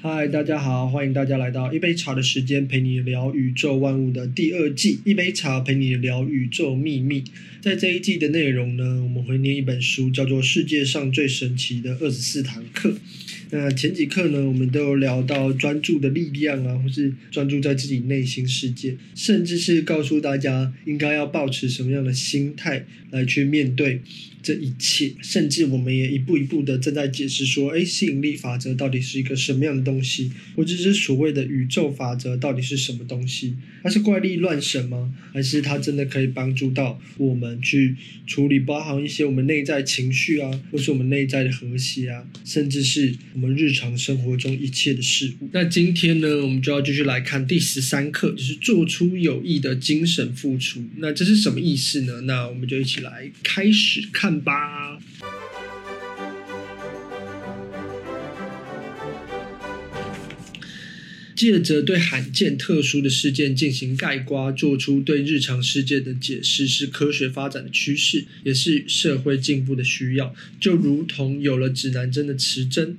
嗨，大家好，欢迎大家来到一杯茶的时间，陪你聊宇宙万物的第二季。一杯茶陪你聊宇宙秘密。在这一季的内容呢，我们会念一本书，叫做《世界上最神奇的二十四堂课》。那前几课呢，我们都有聊到专注的力量啊，或是专注在自己内心世界，甚至是告诉大家应该要保持什么样的心态来去面对这一切。甚至我们也一步一步的正在解释说，哎，吸引力法则到底是一个什么样的东西，或者是所谓的宇宙法则到底是什么东西？它是怪力乱神吗？还是它真的可以帮助到我们去处理包含一些我们内在情绪啊，或是我们内在的和谐啊，甚至是我们日常生活中一切的事物。那今天呢，我们就要继续来看第十三课，就是做出有益的精神付出。那这是什么意思呢？那我们就一起来开始看吧。借着对罕见特殊的事件进行概括，做出对日常世界的解释，是科学发展的趋势，也是社会进步的需要。就如同有了指南针的磁针，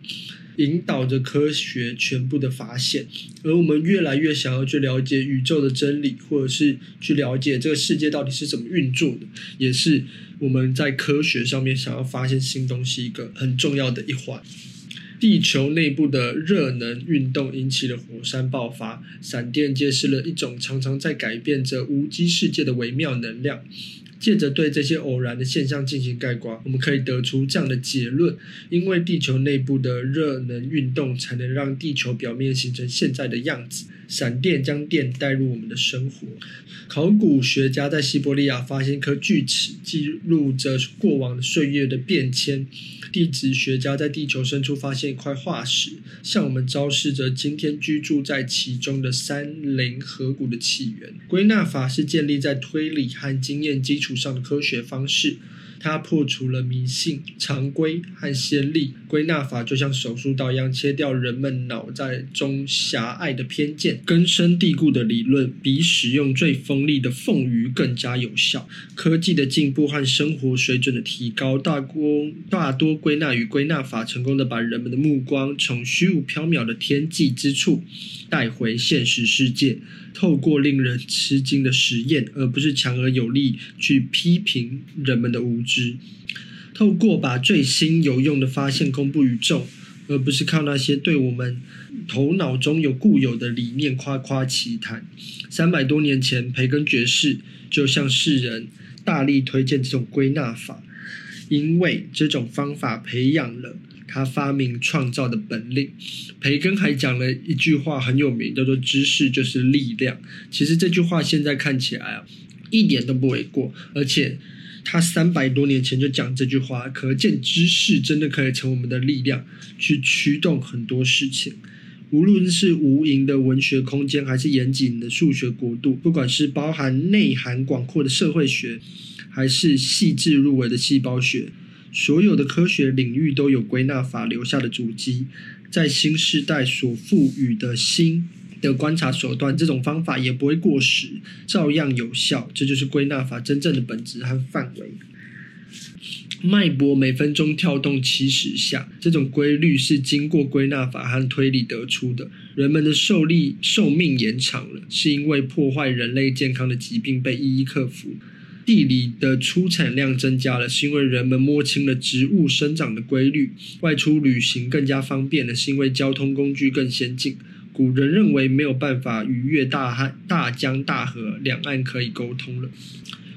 引导着科学全部的发现，而我们越来越想要去了解宇宙的真理，或者是去了解这个世界到底是怎么运作的，也是我们在科学上面想要发现新东西一个很重要的一环。地球内部的热能运动引起了火山爆发，闪电揭示了一种常常在改变着无机世界的微妙能量。借着对这些偶然的现象进行概括，我们可以得出这样的结论：因为地球内部的热能运动，才能让地球表面形成现在的样子。闪电将电带入我们的生活。考古学家在西伯利亚发现一颗巨齿，记录着过往的岁月的变迁。地质学家在地球深处发现一块化石，向我们昭示着今天居住在其中的山林河谷的起源。归纳法是建立在推理和经验基础上的科学方式。它破除了迷信、常规和先例。归纳法就像手术刀一样，切掉人们脑袋中狭隘的偏见。根深蒂固的理论比使用最锋利的凤鱼更加有效。科技的进步和生活水准的提高，大多大多归纳于归纳法成功的把人们的目光从虚无缥缈的天际之处带回现实世界。透过令人吃惊的实验，而不是强而有力去批评人们的无知；透过把最新有用的发现公布于众，而不是靠那些对我们头脑中有固有的理念夸夸其谈。三百多年前，培根爵士就向世人大力推荐这种归纳法，因为这种方法培养了。他发明创造的本领。培根还讲了一句话很有名，叫做“知识就是力量”。其实这句话现在看起来啊，一点都不为过。而且他三百多年前就讲这句话，可见知识真的可以成为我们的力量，去驱动很多事情。无论是无垠的文学空间，还是严谨的数学国度，不管是包含内涵广阔的社会学，还是细致入微的细胞学。所有的科学领域都有归纳法留下的足迹，在新时代所赋予的新的观察手段，这种方法也不会过时，照样有效。这就是归纳法真正的本质和范围。脉搏每分钟跳动七十下，这种规律是经过归纳法和推理得出的。人们的受力寿命延长了，是因为破坏人类健康的疾病被一一克服。地理的出产量增加了，是因为人们摸清了植物生长的规律；外出旅行更加方便了，是因为交通工具更先进。古人认为没有办法逾越大汉、大江大河，两岸可以沟通了。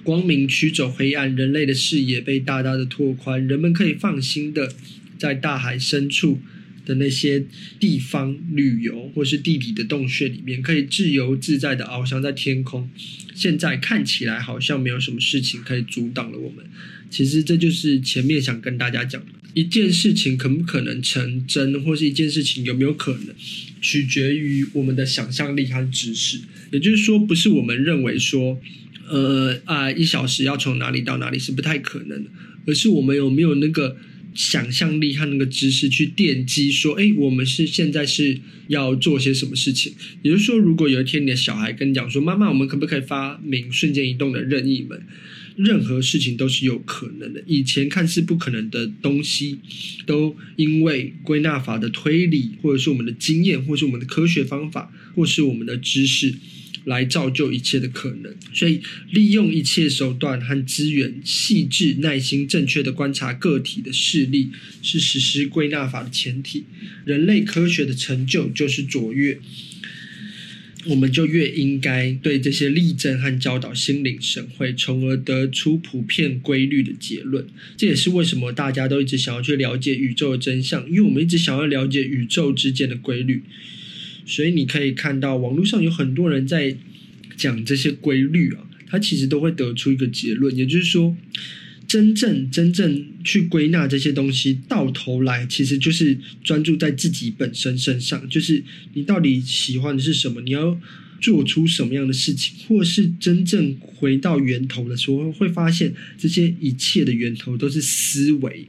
光明驱走黑暗，人类的视野被大大的拓宽，人们可以放心的在大海深处的那些地方旅游，或是地底的洞穴里面，可以自由自在的翱翔在天空。现在看起来好像没有什么事情可以阻挡了我们。其实这就是前面想跟大家讲的，一件事情可不可能成真，或是一件事情有没有可能，取决于我们的想象力和知识。也就是说，不是我们认为说，呃啊，一小时要从哪里到哪里是不太可能的，而是我们有没有那个。想象力和那个知识去奠基，说，哎，我们是现在是要做些什么事情？也就是说，如果有一天你的小孩跟你讲说，妈妈，我们可不可以发明瞬间移动的任意门？任何事情都是有可能的。以前看似不可能的东西，都因为归纳法的推理，或者是我们的经验，或是我们的科学方法，或是我们的知识，来造就一切的可能。所以，利用一切手段和资源，细致、耐心、正确的观察个体的事例，是实施归纳法的前提。人类科学的成就就是卓越。我们就越应该对这些例证和教导心领神会，从而得出普遍规律的结论。这也是为什么大家都一直想要去了解宇宙的真相，因为我们一直想要了解宇宙之间的规律。所以你可以看到，网络上有很多人在讲这些规律啊，他其实都会得出一个结论，也就是说。真正真正去归纳这些东西，到头来其实就是专注在自己本身身上，就是你到底喜欢的是什么，你要做出什么样的事情，或是真正回到源头的时候，会发现这些一切的源头都是思维。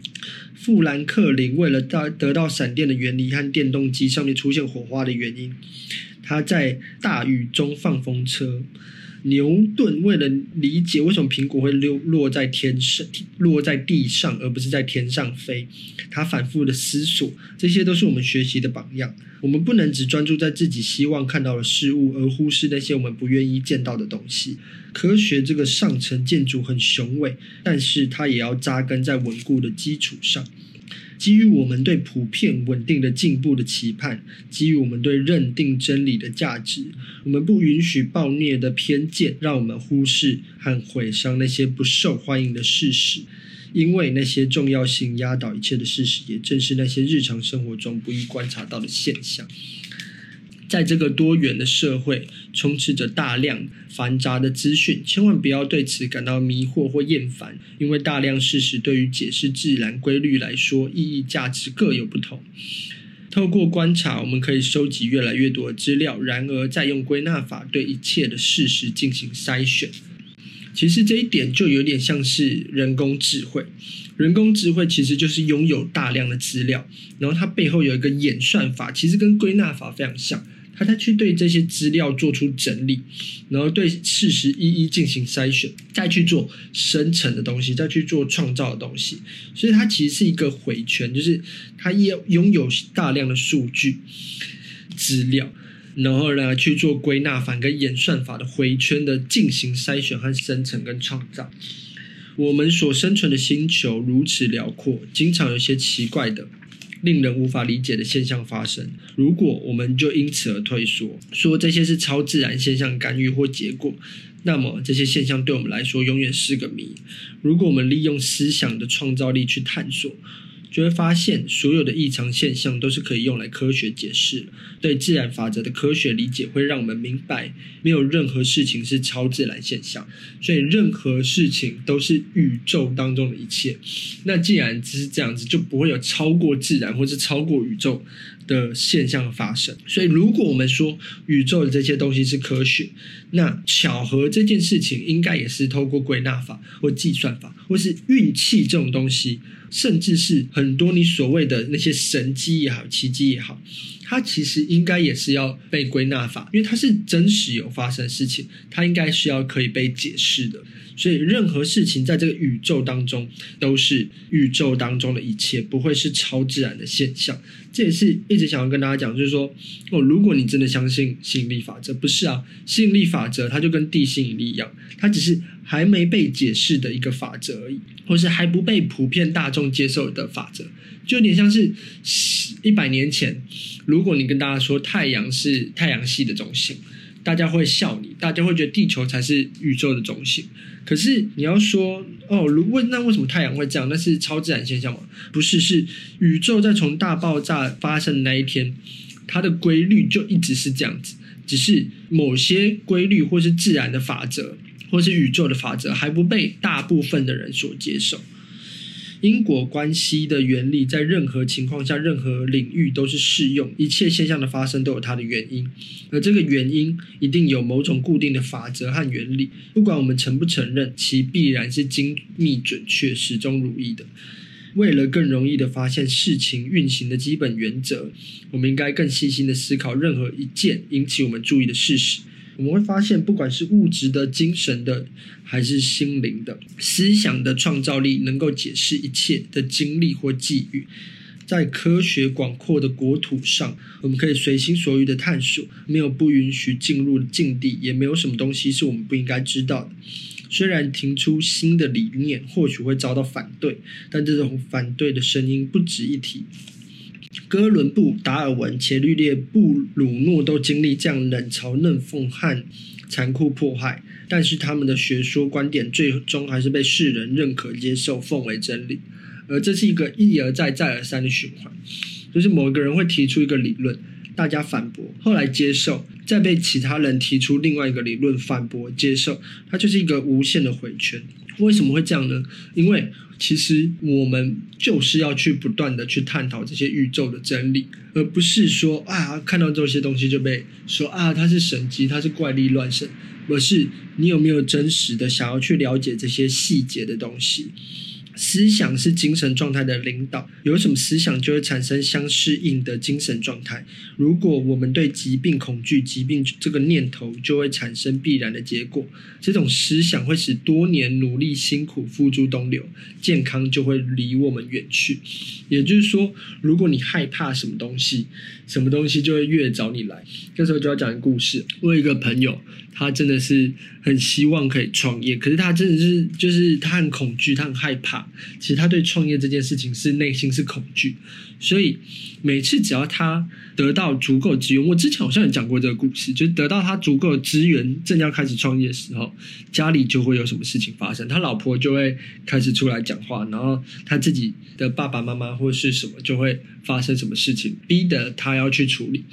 富兰克林为了到得到闪电的原理和电动机上面出现火花的原因，他在大雨中放风车。牛顿为了理解为什么苹果会落落在天上，落在地上，而不是在天上飞，他反复的思索，这些都是我们学习的榜样。我们不能只专注在自己希望看到的事物，而忽视那些我们不愿意见到的东西。科学这个上层建筑很雄伟，但是它也要扎根在稳固的基础上。基于我们对普遍稳定的进步的期盼，基于我们对认定真理的价值，我们不允许暴虐的偏见让我们忽视和毁伤那些不受欢迎的事实，因为那些重要性压倒一切的事实，也正是那些日常生活中不易观察到的现象。在这个多元的社会，充斥着大量繁杂的资讯，千万不要对此感到迷惑或厌烦，因为大量事实对于解释自然规律来说，意义价值各有不同。透过观察，我们可以收集越来越多的资料，然而再用归纳法对一切的事实进行筛选。其实这一点就有点像是人工智慧。人工智慧其实就是拥有大量的资料，然后它背后有一个演算法，其实跟归纳法非常像。他再去对这些资料做出整理，然后对事实一一进行筛选，再去做生成的东西，再去做创造的东西。所以它其实是一个回圈，就是它要拥有大量的数据资料，然后呢去做归纳法跟演算法的回圈的进行筛选和生成跟创造。我们所生存的星球如此辽阔，经常有些奇怪的。令人无法理解的现象发生，如果我们就因此而退缩，说这些是超自然现象干预或结果，那么这些现象对我们来说永远是个谜。如果我们利用思想的创造力去探索，就会发现，所有的异常现象都是可以用来科学解释。对自然法则的科学理解会让我们明白，没有任何事情是超自然现象，所以任何事情都是宇宙当中的一切。那既然只是这样子，就不会有超过自然或是超过宇宙的现象发生。所以，如果我们说宇宙的这些东西是科学，那巧合这件事情应该也是透过归纳法或计算法，或是运气这种东西。甚至是很多你所谓的那些神迹也好、奇迹也好，它其实应该也是要被归纳法，因为它是真实有发生的事情，它应该是要可以被解释的。所以任何事情在这个宇宙当中都是宇宙当中的一切，不会是超自然的现象。这也是一直想要跟大家讲，就是说哦，如果你真的相信吸引力法则，不是啊，吸引力法则它就跟地心引力一样，它只是还没被解释的一个法则而已，或是还不被普遍大众接受的法则，就有点像是一百年前，如果你跟大家说太阳是太阳系的中心。大家会笑你，大家会觉得地球才是宇宙的中心。可是你要说哦，如问那为什么太阳会这样？那是超自然现象吗？不是，是宇宙在从大爆炸发生的那一天，它的规律就一直是这样子。只是某些规律或是自然的法则，或是宇宙的法则，还不被大部分的人所接受。因果关系的原理在任何情况下、任何领域都是适用。一切现象的发生都有它的原因，而这个原因一定有某种固定的法则和原理。不管我们承不承认，其必然是精密、准确、始终如一的。为了更容易地发现事情运行的基本原则，我们应该更细心地思考任何一件引起我们注意的事实。我们会发现，不管是物质的、精神的，还是心灵的，思想的创造力能够解释一切的经历或际遇。在科学广阔的国土上，我们可以随心所欲的探索，没有不允许进入的境地，也没有什么东西是我们不应该知道的。虽然提出新的理念或许会遭到反对，但这种反对的声音不值一提。哥伦布、达尔文、伽利略、布鲁诺都经历这样冷嘲热讽和残酷迫害，但是他们的学说观点最终还是被世人认可、接受、奉为真理。而这是一个一而再、再而三的循环，就是某一个人会提出一个理论，大家反驳，后来接受，再被其他人提出另外一个理论反驳、接受，它就是一个无限的回圈。为什么会这样呢？因为其实我们就是要去不断的去探讨这些宇宙的真理，而不是说啊，看到这些东西就被说啊，它是神迹，它是怪力乱神，而是你有没有真实的想要去了解这些细节的东西。思想是精神状态的领导，有什么思想就会产生相适应的精神状态。如果我们对疾病恐惧，疾病这个念头就会产生必然的结果。这种思想会使多年努力辛苦付诸东流，健康就会离我们远去。也就是说，如果你害怕什么东西，什么东西就会越找你来。这时候就要讲一个故事。我有一个朋友。他真的是很希望可以创业，可是他真的是就是他很恐惧，他很害怕。其实他对创业这件事情是内心是恐惧，所以每次只要他得到足够资源，我之前好像也讲过这个故事，就是得到他足够的资源，正要开始创业的时候，家里就会有什么事情发生，他老婆就会开始出来讲话，然后他自己的爸爸妈妈或是什么就会发生什么事情，逼得他要去处理，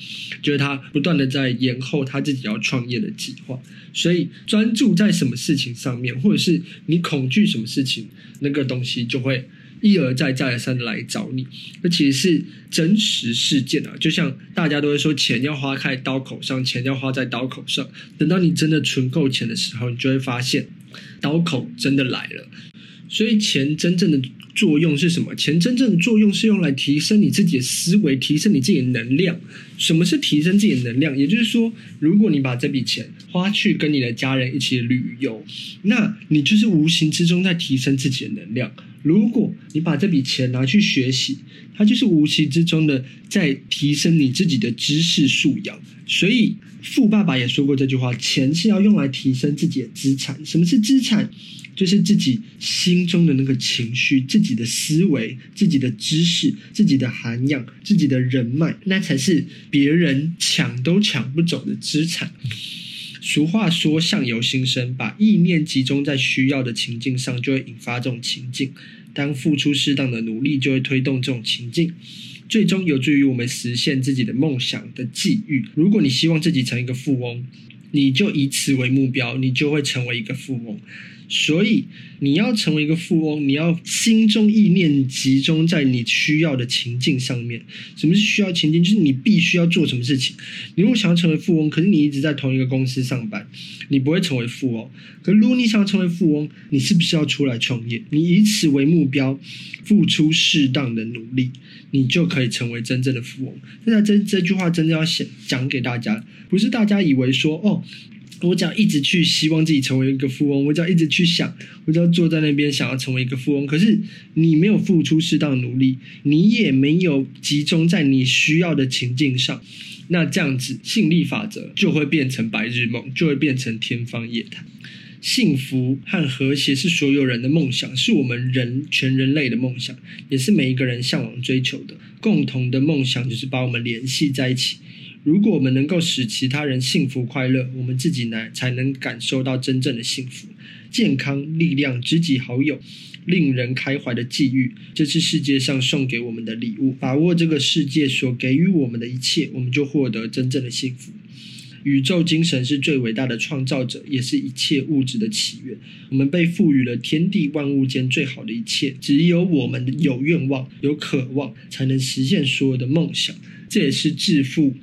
就是他不断的在延后他自己要创业的计划。所以专注在什么事情上面，或者是你恐惧什么事情，那个东西就会一而再、再而三的来找你。那其实是真实事件啊，就像大家都会说，钱要花在刀口上，钱要花在刀口上。等到你真的存够钱的时候，你就会发现刀口真的来了。所以钱真正的作用是什么？钱真正的作用是用来提升你自己的思维，提升你自己的能量。什么是提升自己的能量？也就是说，如果你把这笔钱花去跟你的家人一起旅游，那你就是无形之中在提升自己的能量。如果你把这笔钱拿去学习，它就是无形之中的在提升你自己的知识素养。所以，富爸爸也说过这句话：钱是要用来提升自己的资产。什么是资产？就是自己心中的那个情绪、自己的思维、自己的知识、自己的涵养、自己的人脉，那才是别人抢都抢不走的资产。俗话说“相由心生”，把意念集中在需要的情境上，就会引发这种情境。当付出适当的努力，就会推动这种情境，最终有助于我们实现自己的梦想的际遇。如果你希望自己成一个富翁，你就以此为目标，你就会成为一个富翁。所以，你要成为一个富翁，你要心中意念集中在你需要的情境上面。什么是需要情境？就是你必须要做什么事情。你如果想要成为富翁，可是你一直在同一个公司上班，你不会成为富翁。可如果你想要成为富翁，你是不是要出来创业？你以此为目标，付出适当的努力，你就可以成为真正的富翁。现在这这句话真的要讲讲给大家，不是大家以为说哦。我只要一直去希望自己成为一个富翁，我只要一直去想，我只要坐在那边想要成为一个富翁。可是你没有付出适当的努力，你也没有集中在你需要的情境上，那这样子吸引力法则就会变成白日梦，就会变成天方夜谭。幸福和和谐是所有人的梦想，是我们人全人类的梦想，也是每一个人向往追求的共同的梦想，就是把我们联系在一起。如果我们能够使其他人幸福快乐，我们自己呢才能感受到真正的幸福、健康、力量、知己好友、令人开怀的际遇。这是世界上送给我们的礼物。把握这个世界所给予我们的一切，我们就获得真正的幸福。宇宙精神是最伟大的创造者，也是一切物质的起源。我们被赋予了天地万物间最好的一切。只有我们有愿望、有渴望，才能实现所有的梦想。这也是致富。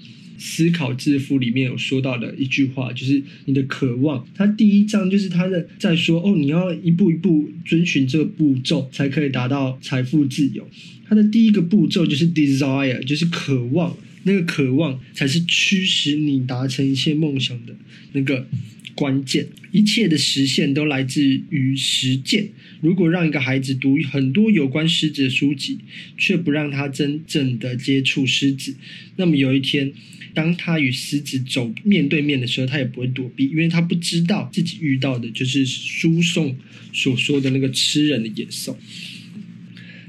思考致富里面有说到的一句话，就是你的渴望。它第一章就是他的在说哦，你要一步一步遵循这个步骤，才可以达到财富自由。它的第一个步骤就是 desire，就是渴望。那个渴望才是驱使你达成一切梦想的那个关键。一切的实现都来自于实践。如果让一个孩子读很多有关狮子的书籍，却不让他真正的接触狮子，那么有一天，当他与狮子走面对面的时候，他也不会躲避，因为他不知道自己遇到的就是书诵所说的那个吃人的野兽。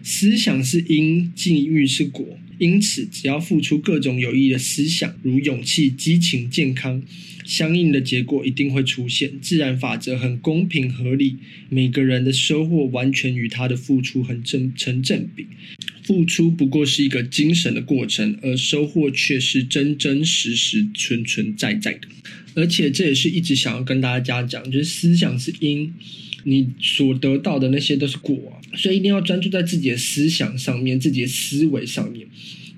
思想是因，境遇是果。因此，只要付出各种有益的思想，如勇气、激情、健康，相应的结果一定会出现。自然法则很公平合理，每个人的收获完全与他的付出很正成正比。付出不过是一个精神的过程，而收获却是真真实实、存存在在的。而且，这也是一直想要跟大家讲，就是思想是因。你所得到的那些都是果，所以一定要专注在自己的思想上面，自己的思维上面。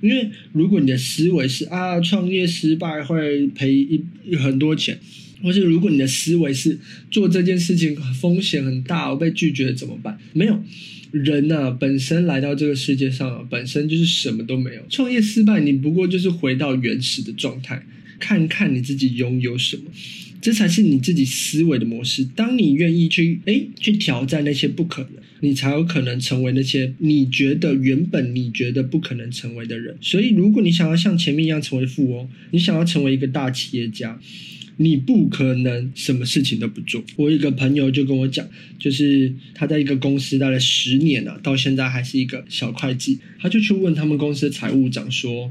因为如果你的思维是啊，创业失败会赔一很多钱，或是如果你的思维是做这件事情风险很大，我被拒绝怎么办？没有，人呐，本身来到这个世界上啊，本身就是什么都没有。创业失败，你不过就是回到原始的状态，看看你自己拥有什么。这才是你自己思维的模式。当你愿意去诶去挑战那些不可能，你才有可能成为那些你觉得原本你觉得不可能成为的人。所以，如果你想要像前面一样成为富翁，你想要成为一个大企业家，你不可能什么事情都不做。我一个朋友就跟我讲，就是他在一个公司待了十年了，到现在还是一个小会计，他就去问他们公司的财务长说。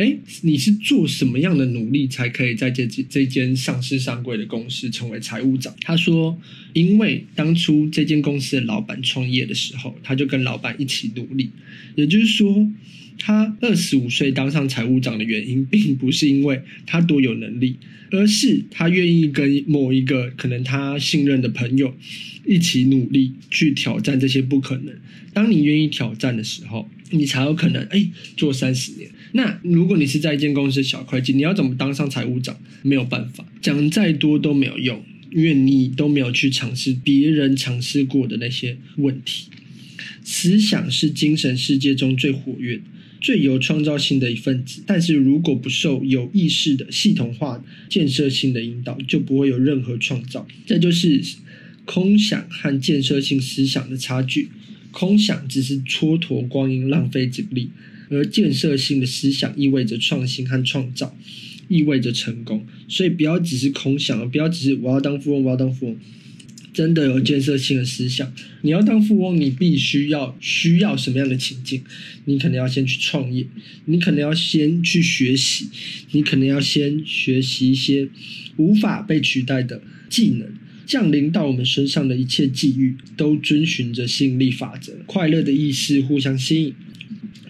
哎，你是做什么样的努力才可以在这这间上市上柜的公司成为财务长？他说，因为当初这间公司的老板创业的时候，他就跟老板一起努力。也就是说，他二十五岁当上财务长的原因，并不是因为他多有能力，而是他愿意跟某一个可能他信任的朋友一起努力去挑战这些不可能。当你愿意挑战的时候，你才有可能哎做三十年。那如果你是在一间公司小会计，你要怎么当上财务长？没有办法，讲再多都没有用，因为你都没有去尝试别人尝试过的那些问题。思想是精神世界中最活跃、最有创造性的一份子，但是如果不受有意识的系统化、建设性的引导，就不会有任何创造。这就是空想和建设性思想的差距。空想只是蹉跎光阴、浪费精力。而建设性的思想意味着创新和创造，意味着成功。所以不要只是空想，不要只是我要当富翁，我要当富翁。真的有建设性的思想，你要当富翁，你必须要需要什么样的情境？你可能要先去创业，你可能要先去学习，你可能要先学习一些无法被取代的技能。降临到我们身上的一切际遇，都遵循着吸引力法则。快乐的意识互相吸引。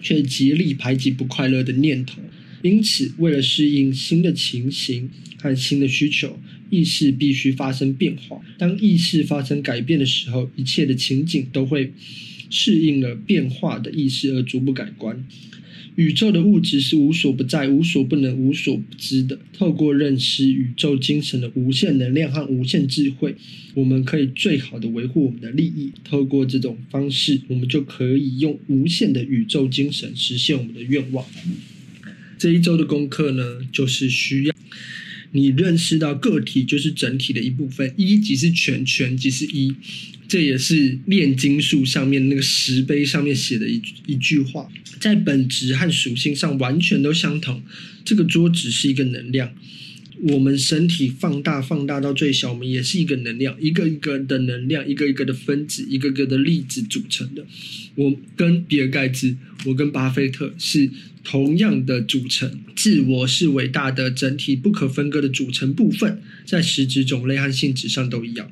却极力排挤不快乐的念头，因此，为了适应新的情形和新的需求，意识必须发生变化。当意识发生改变的时候，一切的情景都会适应了变化的意识而逐步改观。宇宙的物质是无所不在、无所不能、无所不知的。透过认识宇宙精神的无限能量和无限智慧，我们可以最好的维护我们的利益。透过这种方式，我们就可以用无限的宇宙精神实现我们的愿望。这一周的功课呢，就是需要你认识到个体就是整体的一部分，一即是全，全即是一。这也是炼金术上面那个石碑上面写的一一句话，在本质和属性上完全都相同。这个桌子是一个能量，我们身体放大放大到最小，我们也是一个能量，一个一个的能量，一个一个的分子，一个个的粒子组成的。我跟比尔盖茨，我跟巴菲特是同样的组成。自我是伟大的整体不可分割的组成部分，在实质种类和性质上都一样。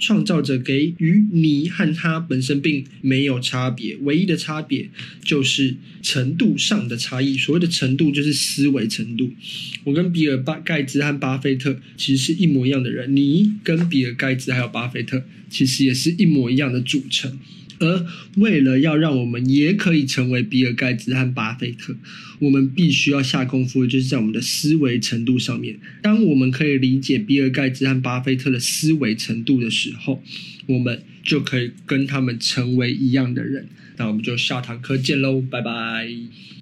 创造者给予你和他本身并没有差别，唯一的差别就是程度上的差异。所谓的程度就是思维程度。我跟比尔巴盖茨和巴菲特其实是一模一样的人，你跟比尔盖茨还有巴菲特其实也是一模一样的组成。而为了要让我们也可以成为比尔盖茨和巴菲特，我们必须要下功夫，就是在我们的思维程度上面。当我们可以理解比尔盖茨和巴菲特的思维程度的时候，我们就可以跟他们成为一样的人。那我们就下堂课见喽，拜拜。